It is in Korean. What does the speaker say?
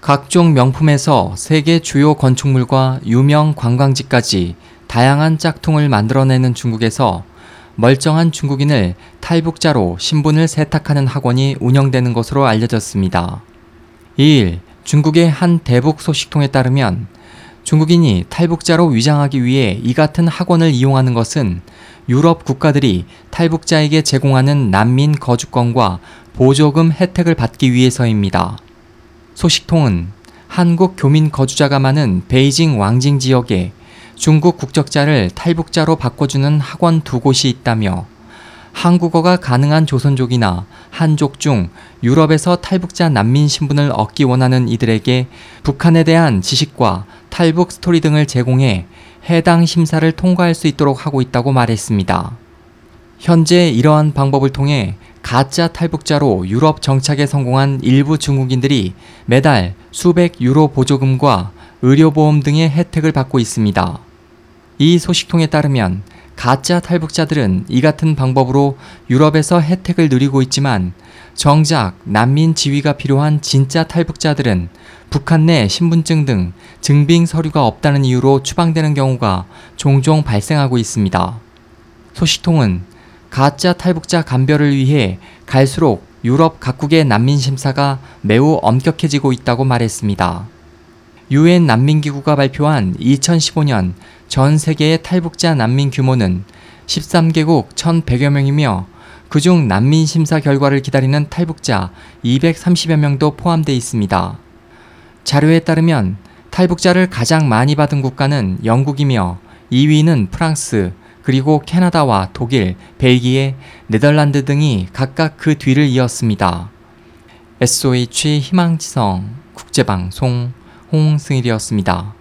각종 명품에서 세계 주요 건축물과 유명 관광지까지 다양한 짝퉁을 만들어내는 중국에서 멀쩡한 중국인을 탈북자로 신분을 세탁하는 학원이 운영되는 것으로 알려졌습니다. 2일 중국의 한 대북 소식통에 따르면 중국인이 탈북자로 위장하기 위해 이 같은 학원을 이용하는 것은 유럽 국가들이 탈북자에게 제공하는 난민 거주권과 보조금 혜택을 받기 위해서입니다. 소식통은 한국 교민 거주자가 많은 베이징 왕징 지역에 중국 국적자를 탈북자로 바꿔주는 학원 두 곳이 있다며 한국어가 가능한 조선족이나 한족 중 유럽에서 탈북자 난민 신분을 얻기 원하는 이들에게 북한에 대한 지식과 탈북 스토리 등을 제공해 해당 심사를 통과할 수 있도록 하고 있다고 말했습니다. 현재 이러한 방법을 통해 가짜 탈북자로 유럽 정착에 성공한 일부 중국인들이 매달 수백 유로 보조금과 의료보험 등의 혜택을 받고 있습니다. 이 소식통에 따르면 가짜 탈북자들은 이 같은 방법으로 유럽에서 혜택을 누리고 있지만 정작 난민 지위가 필요한 진짜 탈북자들은 북한 내 신분증 등 증빙 서류가 없다는 이유로 추방되는 경우가 종종 발생하고 있습니다. 소식통은 가짜 탈북자 감별을 위해 갈수록 유럽 각국의 난민 심사가 매우 엄격해지고 있다고 말했습니다. 유엔 난민기구가 발표한 2015년 전 세계의 탈북자 난민 규모는 13개국 1,100여 명이며 그중 난민 심사 결과를 기다리는 탈북자 230여 명도 포함되어 있습니다. 자료에 따르면 탈북자를 가장 많이 받은 국가는 영국이며 2위는 프랑스, 그리고 캐나다와 독일, 벨기에, 네덜란드 등이 각각 그 뒤를 이었습니다. SOH 희망지성 국제방송 홍승일이었습니다.